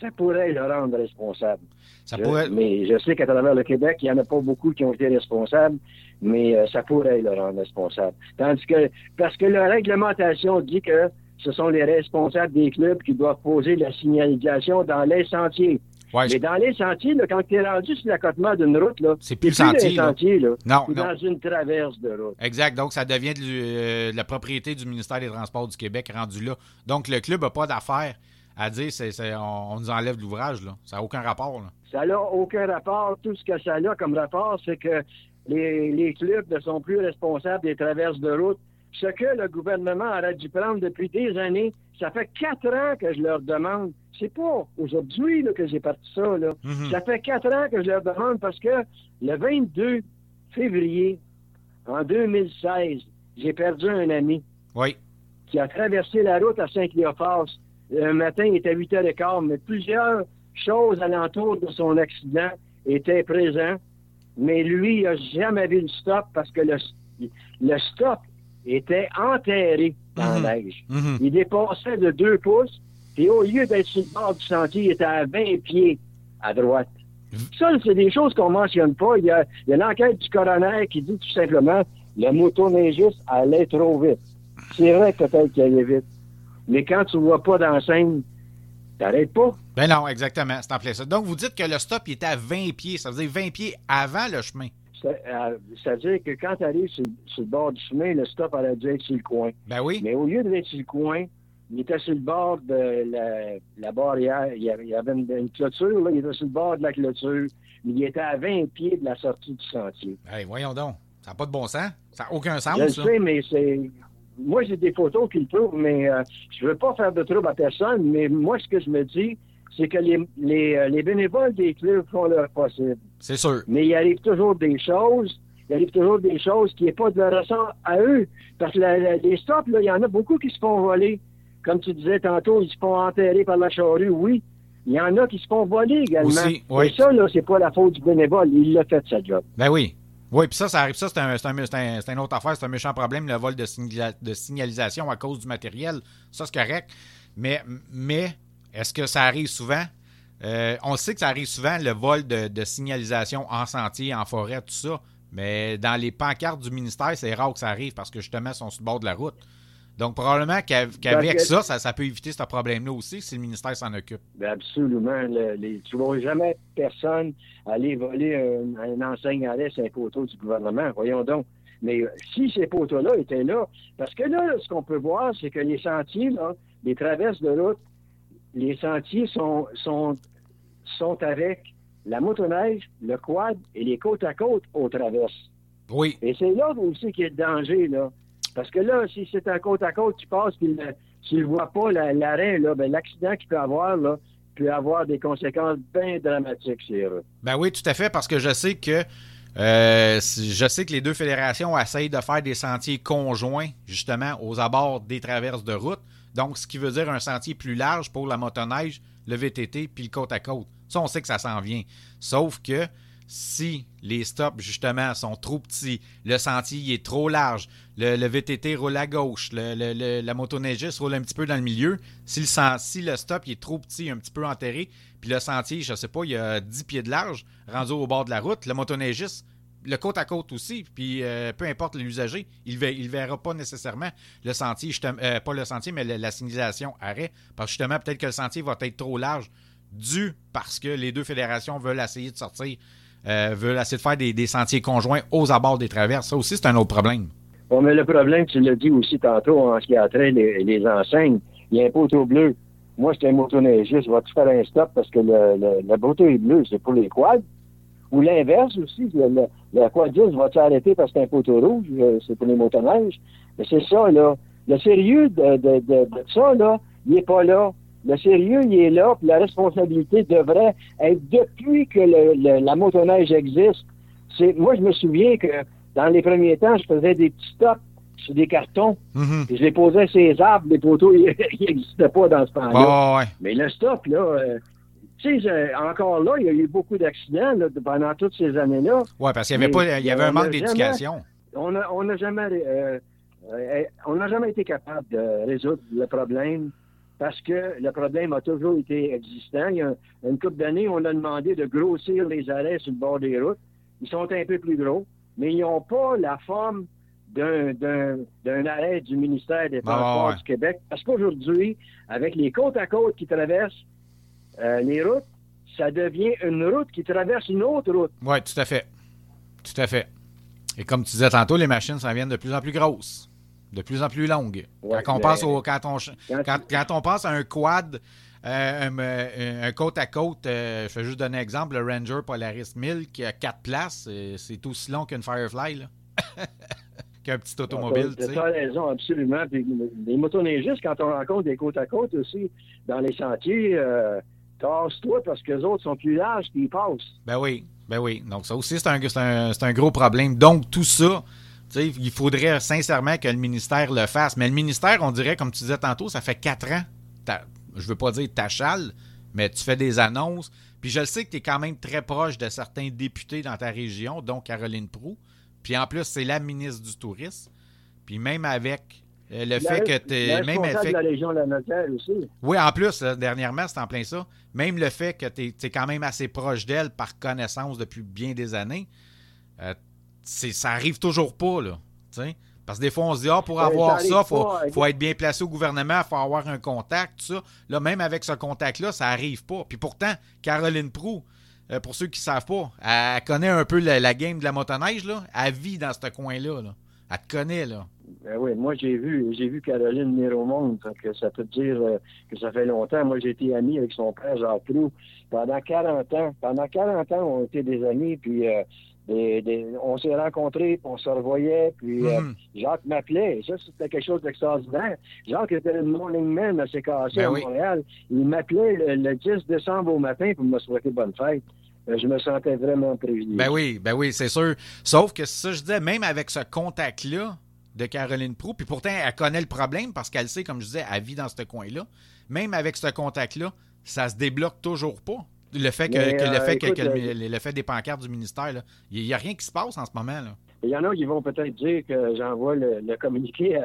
ça pourrait le rendre responsable. Ça Je- pourrait. Mais je sais qu'à travers le Québec, il n'y en a pas beaucoup qui ont été responsables, mais euh, ça pourrait le rendre responsable. Tandis que, parce que la réglementation dit que ce sont les responsables des clubs qui doivent poser la signalisation dans les sentiers. Ouais, Mais dans les sentiers, là, quand tu es rendu sur l'accotement d'une route, C'est t'es plus sentier, là. sentiers, là. Non, non. dans une traverse de route. Exact. Donc, ça devient de, euh, de la propriété du ministère des Transports du Québec rendu là. Donc, le club n'a pas d'affaire à dire c'est, on, on nous enlève de l'ouvrage. Là. Ça n'a aucun rapport. Là. Ça n'a aucun rapport. Tout ce que ça a comme rapport, c'est que les, les clubs ne sont plus responsables des traverses de route. Ce que le gouvernement aurait dû prendre depuis des années, ça fait quatre ans que je leur demande. C'est pas aujourd'hui que j'ai parti ça. Là. Mhm. Ça fait quatre ans que je leur demande parce que le 22 février, en 2016, j'ai perdu un ami Oui. qui a traversé la route à Saint-Cléophas. Un matin, il était à 8h15, mais plusieurs choses alentour de son accident étaient présentes. Mais lui, il n'a jamais vu le stop parce que le, le stop était enterré dans Mhm. la neige. Mhm. Il dépassait de deux pouces, et au lieu d'être sur le bord du sentier, il était à 20 pieds à droite. Ça, c'est des choses qu'on mentionne pas. Il y a, l'enquête du coroner qui dit tout simplement le motoneigiste allait trop vite. C'est vrai peut-être qu'il allait vite. Mais quand tu vois pas d'enseigne, t'arrêtes pas. Ben non, exactement. C'est en plein ça. Donc, vous dites que le stop il était à 20 pieds. Ça veut dire 20 pieds avant le chemin. Euh, C'est-à-dire que quand tu arrives sur, sur le bord du chemin, le stop aurait dû être sur le coin. Ben oui. Mais au lieu d'être sur le coin, il était sur le bord de la, la barrière. Il y avait, il y avait une, une, clôture, là. Il était sur le bord de la clôture. Mais il était à 20 pieds de la sortie du sentier. Hey, voyons donc. Ça n'a pas de bon sens. Ça n'a aucun sens, Je le ça. sais, mais c'est. Moi, j'ai des photos qui le prouvent, mais euh, je veux pas faire de trouble à personne. Mais moi, ce que je me dis, c'est que les, les, euh, les bénévoles des clubs font leur possible. C'est sûr. Mais il arrive toujours des choses. Il arrive toujours des choses qui n'est pas de leur ressort à eux. Parce que la- la- les stops, là, il y en a beaucoup qui se font voler. Comme tu disais tantôt, ils se font enterrer par la charrue, oui. Il y en a qui se font voler également. Aussi, oui. Et ça, là, c'est pas la faute du bénévole. Il l'a fait, sa job. Ben oui. Oui, puis ça, ça arrive. Ça, c'est un, un- un- une autre affaire. C'est un méchant problème, le vol de, de signalisation à cause du matériel. Ça, c'est correct. Mais, mais est-ce que ça arrive souvent? Euh, on sait que ça arrive souvent, le vol de, de signalisation en sentier, en forêt, tout ça. Mais dans les pancartes du ministère, c'est rare que ça arrive parce que justement, ils sont sur le bord de la route. Donc, probablement qu'av- qu'avec ça, ça, ça peut éviter ce problème-là aussi si le ministère s'en occupe. Ben absolument. Le- les, tu ne vois jamais personne aller voler un, un enseigne à l'aise un poteau du gouvernement. Voyons donc. Mais euh, si ces poteaux-là étaient là, parce que là, ce qu'on peut voir, c'est que les sentiers, là, les traverses de route, les sentiers sont, sont, sont avec la motoneige, le quad et les côtes à côte aux traverses. Oui, Et c'est là aussi qu'il y a le danger, là. Parce que là, si c'est un côte à côte qui passe, puis tu ne vois pas la- l'arrêt, là, ben, l'accident qu'il peut avoir, là, peut avoir des conséquences bien dramatiques sur eux. Ben oui, tout à fait, parce que je sais que euh, je sais que les deux fédérations essayent de faire des sentiers conjoints, justement, aux abords des traverses de route. Donc, ce qui veut dire un sentier plus large pour la motoneige, le VTT, puis le côte à côte. Ça, on sait que ça s'en vient. Sauf que si les stops, justement, sont trop petits, le sentier est trop large, le, VTT roule à gauche, le, le- la motoneigiste roule un petit peu dans le milieu, si le, stop est trop petit, un petit peu enterré, puis le sentier, je sais pas, il y a 10 pieds de large, rendu au bord de la route, le motoneigiste, le côte à côte aussi, puis euh, peu importe l'usager, il ne verra pas nécessairement le sentier, euh, pas le sentier, mais la signalisation arrêt, parce que justement, peut-être que le sentier va être trop large, dû parce que les deux fédérations veulent essayer de sortir, euh, veulent essayer de faire des, sentiers conjoints aux abords des traverses. Ça aussi, c'est un autre problème. Bon, mais le problème, tu l'as dit aussi tantôt en ce qui a trait les, enseignes, il y a un poteau bleu. Moi, j'étais un motoneigiste, vas-tu faire un stop parce que le, le, poteau est bleu, c'est pour les quads? Ou l'inverse aussi, le, le, le quadiste, vas-tu arrêter parce que c'est un poteau rouge, euh, c'est pour les motoneiges? Mais c'est ça, là. Le sérieux de, de, de, de ça, là, il n'est pas là. Le sérieux, il est là, puis la responsabilité devrait être depuis que le, le- la motoneige existe. C'est, moi, je me souviens que dans les premiers temps, je faisais des petits stops sur des cartons, Mhm. puis je les posais sur les arbres, les poteaux, *laughs* ils n'existaient pas dans ce temps-là. Ah ouais. Mais le stop, là, euh, tu sais, encore là, il y a eu beaucoup d'accidents là, pendant toutes ces années-là. Ouais, parce qu'il y avait, pas, il y avait un manque jamais- d'éducation. On n'a on jamais, euh, euh, on n'a jamais été capable de résoudre le problème parce que le problème a toujours été existant. Il y a une couple d'années, on a demandé de grossir les arrêts sur le bord des routes. Ils sont un peu plus gros, mais ils n'ont pas la forme d'un- arrêt du ministère des Ah, Transports ouais. du Québec. Parce qu'aujourd'hui, avec les côtes à côte qui traversent euh, les routes, ça devient une route qui traverse une autre route. Oui, tout à fait. Tout à fait. Et comme tu disais tantôt, les machines s'en viennent de plus en plus grosses, de plus en plus longues. Ouais, quand, on passe au, quand, on, Quand quand, on passe à un quad, euh, un, euh, un côte à côte, euh, je vais juste donner un exemple, le Ranger Polaris 1000 qui a quatre places, c'est aussi long qu'une Firefly, *laughs* qu'un petit automobile, tu as raison, absolument. Puis les motoneigistes, quand on rencontre des côtes à côte aussi, dans les sentiers, euh, tasse-toi parce que les autres sont plus larges qu'ils passent. Ben oui, ben oui. Donc ça aussi, c'est un, un, c'est un gros problème. Donc tout ça, tu sais, il faudrait sincèrement que le ministère le fasse. Mais le ministère, on dirait, comme tu disais tantôt, ça fait quatre ans. Je veux pas dire t'achales, mais tu fais des annonces. Puis je le sais que tu es quand même très proche de certains députés dans ta région, dont Caroline Proux. Puis en plus, c'est la ministre du Tourisme. Puis même avec euh, le fait que tu La même responsable fait de la région de la Notaire aussi. oui, en plus, là, dernièrement, c'est en plein ça. Même le fait que tu es, quand même assez proche d'elle par connaissance depuis bien des années, euh, ça arrive toujours pas, là. Parce que des fois, on se dit, ah, pour avoir ça il faut, faut être bien placé au gouvernement, il faut avoir un contact, tout ça. Là, même avec ce contact-là, ça arrive pas. Puis pourtant, Caroline Prou, euh, pour ceux qui ne savent pas, elle connaît un peu la, la game de la motoneige, là. Elle vit dans ce coin-là. Là. Elle te connaît, là. Ben oui, moi j'ai vu j'ai vu Caroline venir au monde, que ça peut dire euh, que ça fait longtemps. Moi j'ai été ami avec son père Jacques Trou pendant 40 ans. Pendant 40 ans, on était des amis, puis euh, on s'est rencontrés, puis on se revoyait, puis euh, mhm. Jacques m'appelait. Ça, c'était quelque chose d'extraordinaire. Jacques était le morning man à CKC ben à Montréal. Il m'appelait le, 10 décembre au matin pour me souhaiter bonne fête je me sentais vraiment privilégié. Ben oui, ben oui, c'est sûr. Sauf que ça, je disais, même avec ce contact-là, de Caroline Prou. Puis pourtant, elle connaît le problème parce qu'elle sait, comme je disais, elle vit dans ce coin-là. Même avec ce contact-là, ça se débloque toujours pas. Le fait que, le fait que, euh, le, fait des pancartes du ministère, il n'y a rien qui se passe en ce moment. Là. Il y en a qui vont peut-être dire que j'envoie le, communiqué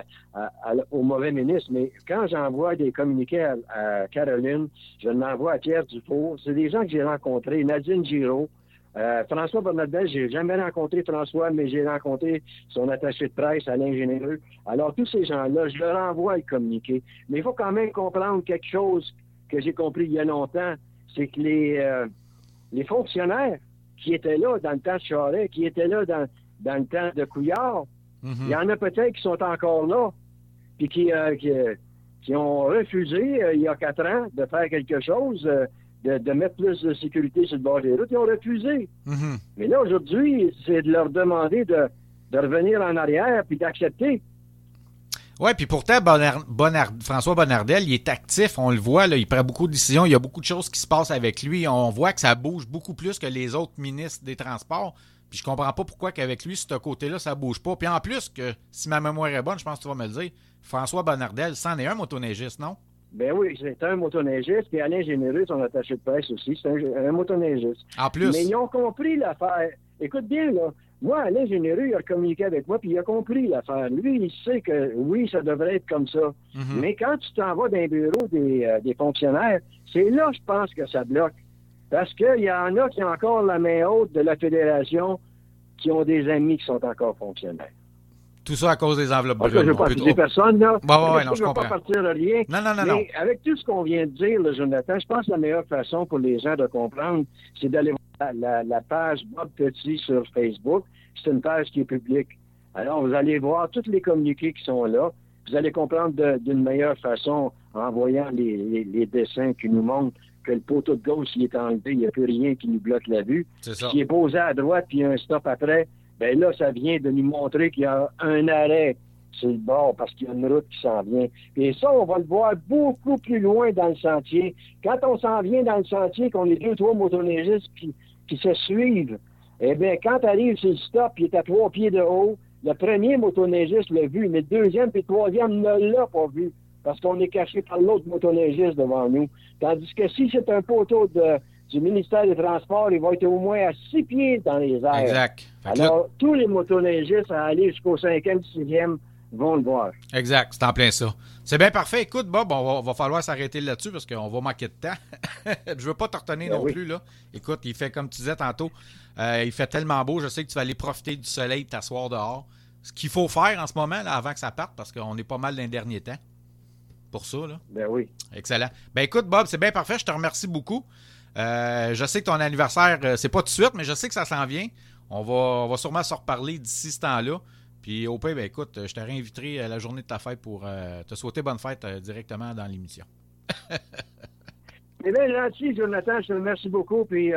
au mauvais ministre, mais quand j'envoie des communiqués à, Caroline, je l'envoie à Pierre Dufault. C'est des gens que j'ai rencontrés. Nadine Giraud, euh, François Bernardel, j'ai jamais rencontré François, mais j'ai rencontré son attaché de presse, Alain Généreux. Alors, tous ces gens-là, je leur envoie le communiqué. Mais il faut quand même comprendre quelque chose que j'ai compris il y a longtemps, c'est que les, euh, les fonctionnaires qui étaient là dans le temps de Charest, qui étaient là dans, dans le temps de Couillard, mhm. il y en a peut-être qui sont encore là, puis qui, euh, qui, ont refusé, il y a quatre ans, de faire quelque chose de, mettre plus de sécurité sur le bord des routes. Ils ont refusé. Mhm. Mais là, aujourd'hui, c'est de leur demander de, revenir en arrière puis d'accepter. Oui, puis pourtant, François Bonnardel, il est actif, on le voit, là, il prend beaucoup de décisions, il y a beaucoup de choses qui se passent avec lui. On voit que ça bouge beaucoup plus que les autres ministres des Transports. Puis je comprends pas pourquoi qu'avec lui, ce côté-là, ça bouge pas. Puis en plus, que si ma mémoire est bonne, je pense que tu vas me le dire, François Bonnardel, c'en est un motoneigiste, non? Ben oui, c'est un motoneigiste. Puis Alain Généreux, son attaché de presse aussi, c'est un, motoneigiste. En plus. Mais ils ont compris l'affaire. Écoute bien, là. Moi, Alain Généreux, il a communiqué avec moi, puis il a compris l'affaire. Lui, il sait que oui, ça devrait être comme ça. Mhm. Mais quand tu t'en vas d'un bureau des, euh, des fonctionnaires, c'est là, je pense, que ça bloque. Parce qu'il y en a qui ont encore la main haute de la fédération, qui ont des amis qui sont encore fonctionnaires. Tout ça à cause des enveloppes brunes. Je ne veux pas accuser personne, là. Bon, ouais, non, je, ne veux pas partir de rien. Non, non, non, mais avec tout ce qu'on vient de dire, Jonathan, je pense que la meilleure façon pour les gens de comprendre, c'est d'aller voir la, page Bob Petit sur Facebook. C'est une page qui est publique. Alors, vous allez voir tous les communiqués qui sont là. Vous allez comprendre d'une meilleure façon en voyant les, dessins qui nous montrent que le poteau de gauche, il est enlevé, il n'y a plus rien qui nous bloque la vue. C'est ça. Qui est posé à droite, puis il y a un stop après ben là, ça vient de nous montrer qu'il y a un arrêt sur le bord parce qu'il y a une route qui s'en vient. Et ça, on va le voir beaucoup plus loin dans le sentier. Quand on s'en vient dans le sentier, qu'on est deux, trois motoneigistes qui, qui se suivent, eh bien, quand tu arrives sur le stop, il est à trois pieds de haut, le premier motoneigiste l'a vu, mais le deuxième et le troisième ne l'a pas vu parce qu'on est caché par l'autre motoneigiste devant nous. Tandis que si c'est un poteau de du ministère des Transports, il va être au moins à six pieds dans les airs. Exact. Alors, tous les motoneigistes à aller jusqu'au cinquième, sixième vont le voir. Exact, c'est en plein ça. C'est bien parfait. Écoute, Bob, on va, falloir s'arrêter là-dessus parce qu'on va manquer de temps. *laughs* je veux pas te retenir ben non plus. là. Écoute, il fait comme tu disais tantôt, euh, il fait tellement beau, je sais que tu vas aller profiter du soleil, t'asseoir dehors. Ce qu'il faut faire en ce moment, là, avant que ça parte, parce qu'on est pas mal dans les derniers temps. Pour ça, là. Ben oui. Excellent. Ben écoute, Bob, c'est bien parfait. Je te remercie beaucoup. Euh, je sais que ton anniversaire, euh, c'est pas tout de suite, mais je sais que ça s'en vient. On va, on va sûrement se reparler d'ici ce temps-là. Puis au pire, ben, écoute, je te réinviterai à la journée de ta fête pour euh, te souhaiter bonne fête directement dans l'émission. *laughs* Eh bien, gentil, Jonathan, je te remercie beaucoup. Puis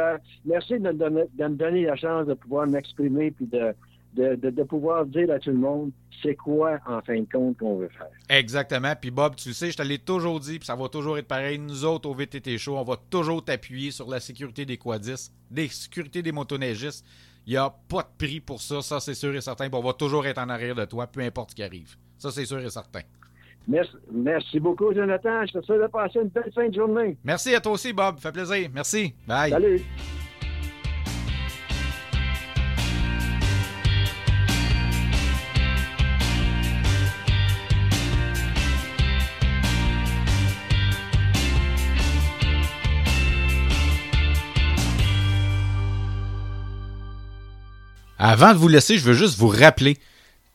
merci de, de, me donner la chance de pouvoir m'exprimer puis de, de, pouvoir dire à tout le monde c'est quoi, en fin de compte, qu'on veut faire. Exactement. Puis Bob, tu le sais, je te l'ai toujours dit, puis ça va toujours être pareil. Nous autres, au VTT Show, on va toujours t'appuyer sur la sécurité des quadistes, des sécurités des motoneigistes. Il n'y a pas de prix pour ça, ça c'est sûr et certain. on va toujours être en arrière de toi, peu importe ce qui arrive. Ça, c'est sûr et certain. Merci, merci beaucoup, Jonathan. Je te souhaite de passer une belle fin de journée. Merci à toi aussi, Bob. Fait plaisir. Merci. Bye. Salut. Avant de vous laisser, je veux juste vous rappeler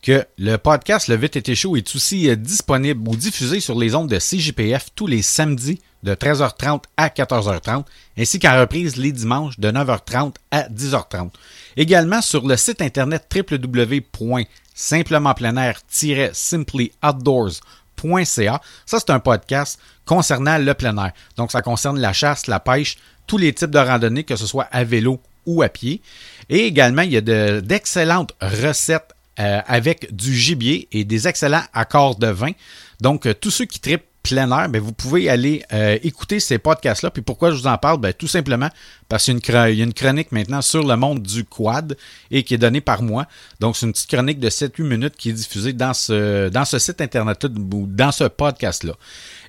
que le podcast Le VTT Show est aussi euh, disponible ou diffusé sur les ondes de CJPF tous les samedis de 13h30 à 14h30, ainsi qu'en reprise les dimanches de 9h30 à 10h30. Également sur le site internet www.simplementpleinair-simplyoutdoors.ca. Ça, c'est un podcast concernant le plein air. Donc, ça concerne la chasse, la pêche, tous les types de randonnées, que ce soit à vélo ou à pied. Et également, il y a d'excellentes recettes euh, avec du gibier et des excellents accords de vin. Donc, euh, tous ceux qui tripent plein air, ben, vous pouvez aller euh, écouter ces podcasts-là. Puis pourquoi je vous en parle? Ben, tout simplement parce qu'il y, a une chronique maintenant sur le monde du quad et qui est donnée par moi. Donc, c'est une petite chronique de 7-8 minutes qui est diffusée dans ce, dans ce site Internet ou dans ce podcast-là.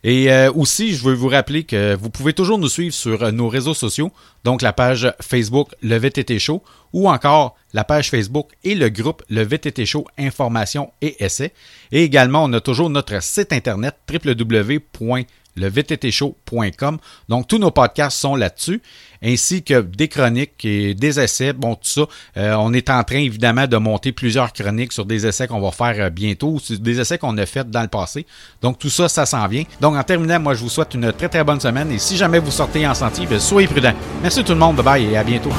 Et euh, aussi, je veux vous rappeler que vous pouvez toujours nous suivre sur euh, nos réseaux sociaux, donc la page Facebook Le VTT Show ou encore la page Facebook et le groupe Le VTT Show Information et Essais. Et également, on a toujours notre site internet www levttshow.com. Donc, tous nos podcasts sont là-dessus, ainsi que des chroniques et des essais. Bon, tout ça, euh, on est en train, évidemment, de monter plusieurs chroniques sur des essais qu'on va faire euh, bientôt, ou des essais qu'on a fait dans le passé. Donc, tout ça, ça s'en vient. Donc, en terminant, moi, je vous souhaite une très, très bonne semaine. Et si jamais vous sortez en sentier, ben, soyez prudents. Merci tout le monde. Bye bye et à bientôt.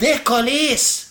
Ben, décollisse!